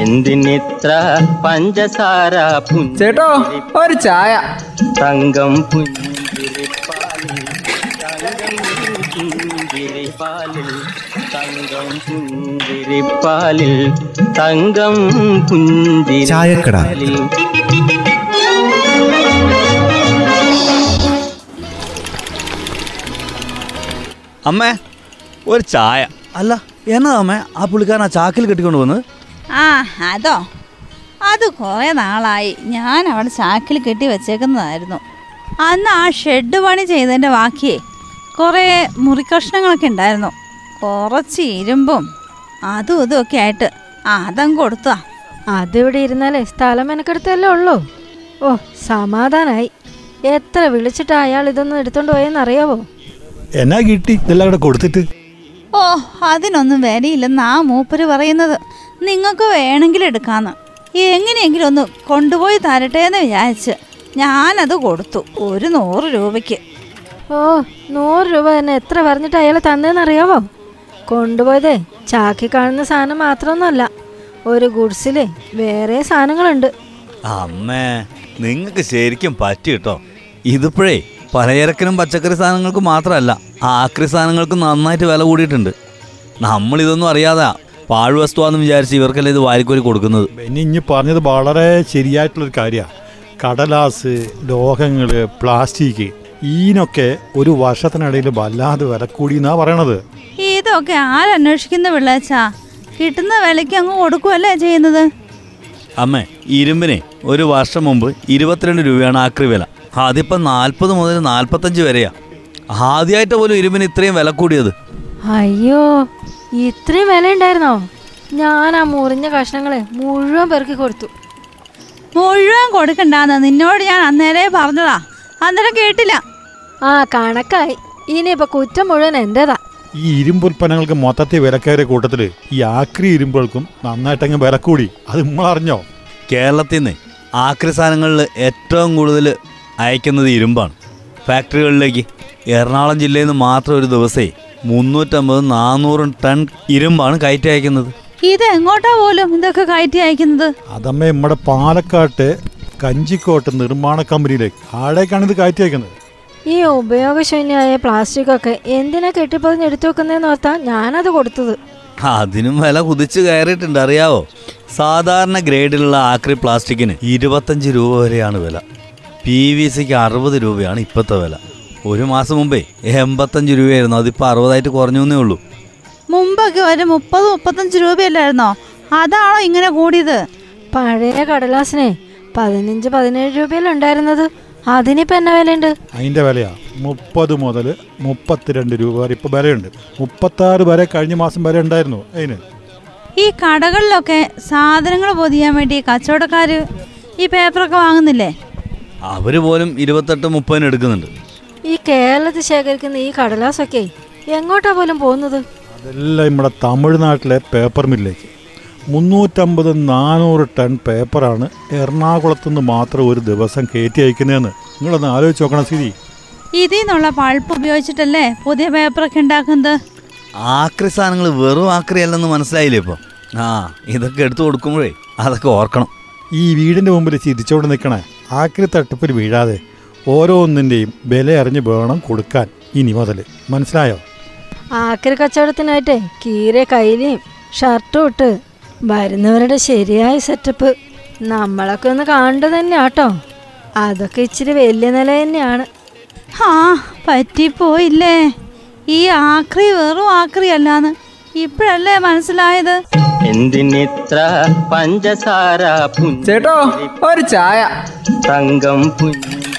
എന്തിനിത്ര പഞ്ചസാര ചേട്ടോ ഒരു ചായ. തങ്കം പുഞ്ചിരിപ്പാലിൽ തങ്കം പുഞ്ചിരിപ്പാലിൽ തങ്കം പുഞ്ചിരിപ്പാലിൽ തങ്കം. പുഞ്ചിരിപ്പാലിൽ അമ്മേ ഒരു ചായ. അല്ല എന്നതാ അമ്മേ ആ പുള്ളിക്കാരൻ ആ ചാക്കിൽ കെട്ടിക്കൊണ്ട് വന്ന് ആ അതോ? അത് കുറേ നാളായി. ഞാൻ അവിടെ ചാക്കിൽ കെട്ടി വെച്ചേക്കുന്നതായിരുന്നു. അന്ന് ആ ഷെഡ് പണി ചെയ്തതിന്റെ ബാക്കിയേ കുറേ മുറിക്കഷ്ണങ്ങളൊക്കെ ഉണ്ടായിരുന്നു. കുറച്ച് ഇരുമ്പും അതും ഇതും ഒക്കെ ആയിട്ട് അതങ്ങ് കൊടുത്താ അതിവിടെ ഇരുന്നാലേ സ്ഥലം മെനക്കെടുത്തല്ലേ ഉള്ളൂ? ഓ സമാധാനായി. എത്ര വിളിച്ചിട്ട് അയാൾ ഇതൊന്നും എടുത്തോണ്ട് പോയെന്ന് അറിയാവോ എന്നാ കിട്ടി? ഇതെല്ലാം കൂടെ കൊടുത്തിട്ട്. ഓ അതിനൊന്നും വിലയില്ലെന്ന് ആ മൂപ്പര് പറയുന്നത്. നിങ്ങൾക്ക് വേണമെങ്കിൽ എടുക്കാന്ന്. എങ്ങനെയെങ്കിലും ഒന്ന് കൊണ്ടുപോയി തരട്ടെ എന്ന് വിചാരിച്ച് ഞാനത് കൊടുത്തു. ഒരു നൂറ് രൂപയ്ക്ക്. ഓ നൂറ് രൂപ തന്നെ. എത്ര പറഞ്ഞിട്ട് അയാൾ തന്നേന്ന് അറിയാവോ കൊണ്ടുപോയതേ ചാക്കി കാണുന്ന സാധനം മാത്രമൊന്നുമല്ല. ഒരു ഗുഡ്സിൽ വേറെ സാധനങ്ങളുണ്ട്. അമ്മേ നിങ്ങൾക്ക് ശരിക്കും പറ്റി കേട്ടോ. ഇതിപ്പോഴേ പലചരക്കിനും പച്ചക്കറി സാധനങ്ങൾക്ക് മാത്രമല്ല ആക്രി സാധനങ്ങൾക്ക് നന്നായിട്ട് വില കൂടിയിട്ടുണ്ട്. നമ്മളിതൊന്നും അറിയാതെ. പാഴ്വസ്തുവാന്ന് വിചാരിച്ച് ഇവർക്കല്ലേ ഇത് വാരിക്കോരി കൊടുക്കുന്നത്? ഇനി ഇനി പറഞ്ഞത് വളരെ ശരിയായിട്ടുള്ളൊരു കാര്യമാണ് കടലാസ് ലോഹങ്ങൾ പ്ലാസ്റ്റിക് ഈനൊക്കെ ഒരു വർഷത്തിനിടയിൽ വല്ലാതെ വില കൂടി എന്നാ പറയണത്. ഇതൊക്കെ ആരന്വേഷിക്കുന്ന പിള്ളേച്ചാ? കിട്ടുന്ന വിലയ്ക്ക് അങ്ങ് കൊടുക്കുമല്ലേ ചെയ്യുന്നത്? അമ്മേ ഇരുമ്പിനെ ഒരു വർഷം മുമ്പ് ഇരുപത്തിരണ്ട് രൂപയാണ് ആക്രി വില. അതിപ്പം നാൽപ്പത് മുതൽ നാൽപ്പത്തഞ്ച് വരെയാ. ആദ്യമായിട്ട് പോലും ഇരുമ്പിന് ഇത്രയും വില കൂടിയത്. അയ്യോ ഇത്രയും വില ഉണ്ടായിരുന്നോ ഞാൻ ആ മുറിഞ്ഞ കഷ്ണങ്ങളെ മുഴുവൻ പെറുക്കി കൊടുത്തു. മുഴുവൻ കൊടുക്കണ്ടെന്ന് നിന്നോട് ഞാൻ അന്നേരേ പറഞ്ഞതാ. അന്നേരം കേട്ടില്ല. ആ കണക്കായി. ഇനിയിപ്പോ കുറ്റം മുഴുവൻ എന്റേതാ. ഈ ഇരുമ്പ് ഉൽപ്പന്നങ്ങൾക്ക് മൊത്തത്തിൽ വിലക്കയറിയ കൂട്ടത്തിൽ ഈ ആക്രി ഇരുമ്പുകൾക്കും നന്നായിട്ടങ്ങ് വില കൂടി അത് നമ്മളറിഞ്ഞോ കേരളത്തിൽ നിന്ന് ആക്രി സാധനങ്ങളിൽ ഏറ്റവും കൂടുതൽ അയക്കുന്നത് ഇരുമ്പാണ്. ഫാക്ടറികളിലേക്ക് എറണാകുളം ജില്ലയിൽ നിന്ന് മാത്രം ഒരു ദിവസേ മുന്നൂറ്റമ്പത് നാനൂറും ടൺ ഇരുമ്പാണ് കയറ്റി അയക്കുന്നത്. ഇത് എങ്ങോട്ടാ പോലും ഇതൊക്കെ കയറ്റി അയക്കുന്നത്? അതമ്മ നമ്മുടെ പാലക്കാട്ട് കഞ്ചിക്കോട്ട് നിർമ്മാണ കമ്പനിയിലേക്ക് ആടേക്കാണ് ഇത് കയറ്റി അയക്കുന്നത്. ഈ ഉപയോഗശൂന്യമായ പ്ലാസ്റ്റിക് ഒക്കെ എന്തിനാ കെട്ടിപ്പതിഞ്ഞ് എടുത്തു വെക്കുന്നതെന്ന് ഓർത്താ ഞാനത് കൊടുത്തത്. അതിനും വില കുതിച്ച് കയറിയിട്ടുണ്ട് അറിയാവോ? സാധാരണ ഗ്രേഡിലുള്ള ആക്രി പ്ലാസ്റ്റിക്കിന് ഇരുപത്തഞ്ച് രൂപ വരെയാണ് വില. പി വി സിക്ക് അറുപത് രൂപയാണ് ഇപ്പോഴത്തെ വില. ഒരു മാസം മുമ്പേ എൺപത്തഞ്ച് രൂപയായിരുന്നു. അതിപ്പോൾ അറുപതായിട്ട് കുറഞ്ഞു എന്നേ ഉള്ളൂ. മുമ്പൊക്കെ ഒരു മുപ്പത് മുപ്പത്തഞ്ച് രൂപയല്ലായിരുന്നോ? അതാണോ ഇങ്ങനെ കൂടിയത്? പഴയ കടലാസിനെ പതിനഞ്ച് പതിനേഴ് രൂപയല്ലേ ഉണ്ടായിരുന്നത്? അതിനിപ്പോ എന്നാ വിലയുണ്ട്? അതിന്റെ വിലയാ. മുപ്പത് മുതൽ മുപ്പത്തിരണ്ട് രൂപ വരെ ഇപ്പൊ വിലയുണ്ട്. മുപ്പത്തി ആറ് വരെ കഴിഞ്ഞ മാസം വരെ ഉണ്ടായിരുന്നു അതിന്. ഈ കടകളിലൊക്കെ സാധനങ്ങൾ പൊതിയാൻ വേണ്ടി കച്ചവടക്കാര് ഈ പേപ്പറൊക്കെ വാങ്ങുന്നില്ലേ? അവർ പോലും ഇരുപത്തെട്ട് മുപ്പതിന് എടുക്കുന്നുണ്ട്. ഈ കേരളത്തിൽ ശേഖരിക്കുന്ന ഈ കടലാസൊക്കെ എങ്ങോട്ടാ പോലും പോകുന്നത്? അതെല്ലാം നമ്മുടെ തമിഴ്നാട്ടിലെ പേപ്പർ മില്ലേക്ക് മുന്നൂറ്റമ്പത് നാനൂറ് ടൺ പേപ്പറാണ് എറണാകുളത്ത് നിന്ന് മാത്രം ഒരു ദിവസം കയറ്റി അയക്കുന്നതെന്ന് നിങ്ങളൊന്ന് ആലോചിച്ച് നോക്കണം സ്ഥിതി. ഇതിൽ നിന്നുള്ള പൾപ്പ് ഉപയോഗിച്ചിട്ടല്ലേ പുതിയ പേപ്പറൊക്കെ ഉണ്ടാക്കുന്നത്? ആക്രി സാധനങ്ങൾ വെറും ആക്രി അല്ലെന്ന് മനസ്സിലായില്ലേ ഇപ്പോൾ ആ ഇതൊക്കെ എടുത്തു കൊടുക്കുമ്പോഴേ അതൊക്കെ ഓർക്കണം. ഈ വീടിന്റെ മുമ്പിൽ ചിരിച്ചോണ്ട് നിൽക്കണേ. ആക്രി തട്ടിപ്പിൽ വീഴാതെ. ഓരോന്നിന്റെയും വില അറിഞ്ഞ് വേണം കൊടുക്കാൻ. ഇനി മുതൽ മനസ്സിലായോ? ആക്രി കച്ചവടത്തിനായിട്ടേ കീരെ കയ്യിലെയും ഷർട്ടും ഇട്ട് വരുന്നവരുടെ ശരിയായ സെറ്റപ്പ് നമ്മളൊക്കെ ഒന്ന് കാണേണ്ടത് തന്നെയാട്ടോ അതൊക്കെ ഇച്ചിരി വലിയ നില തന്നെയാണ്. ആ പറ്റിപ്പോയില്ലേ? ഈ ആക്രി വെറും ആക്രി അല്ലാന്ന് ഇപ്പോഴല്ലേ മനസ്സിലായത്? എന്തിനിത്ര പഞ്ചസാര ചേട്ടോ ഒരു ചായ. തങ്കം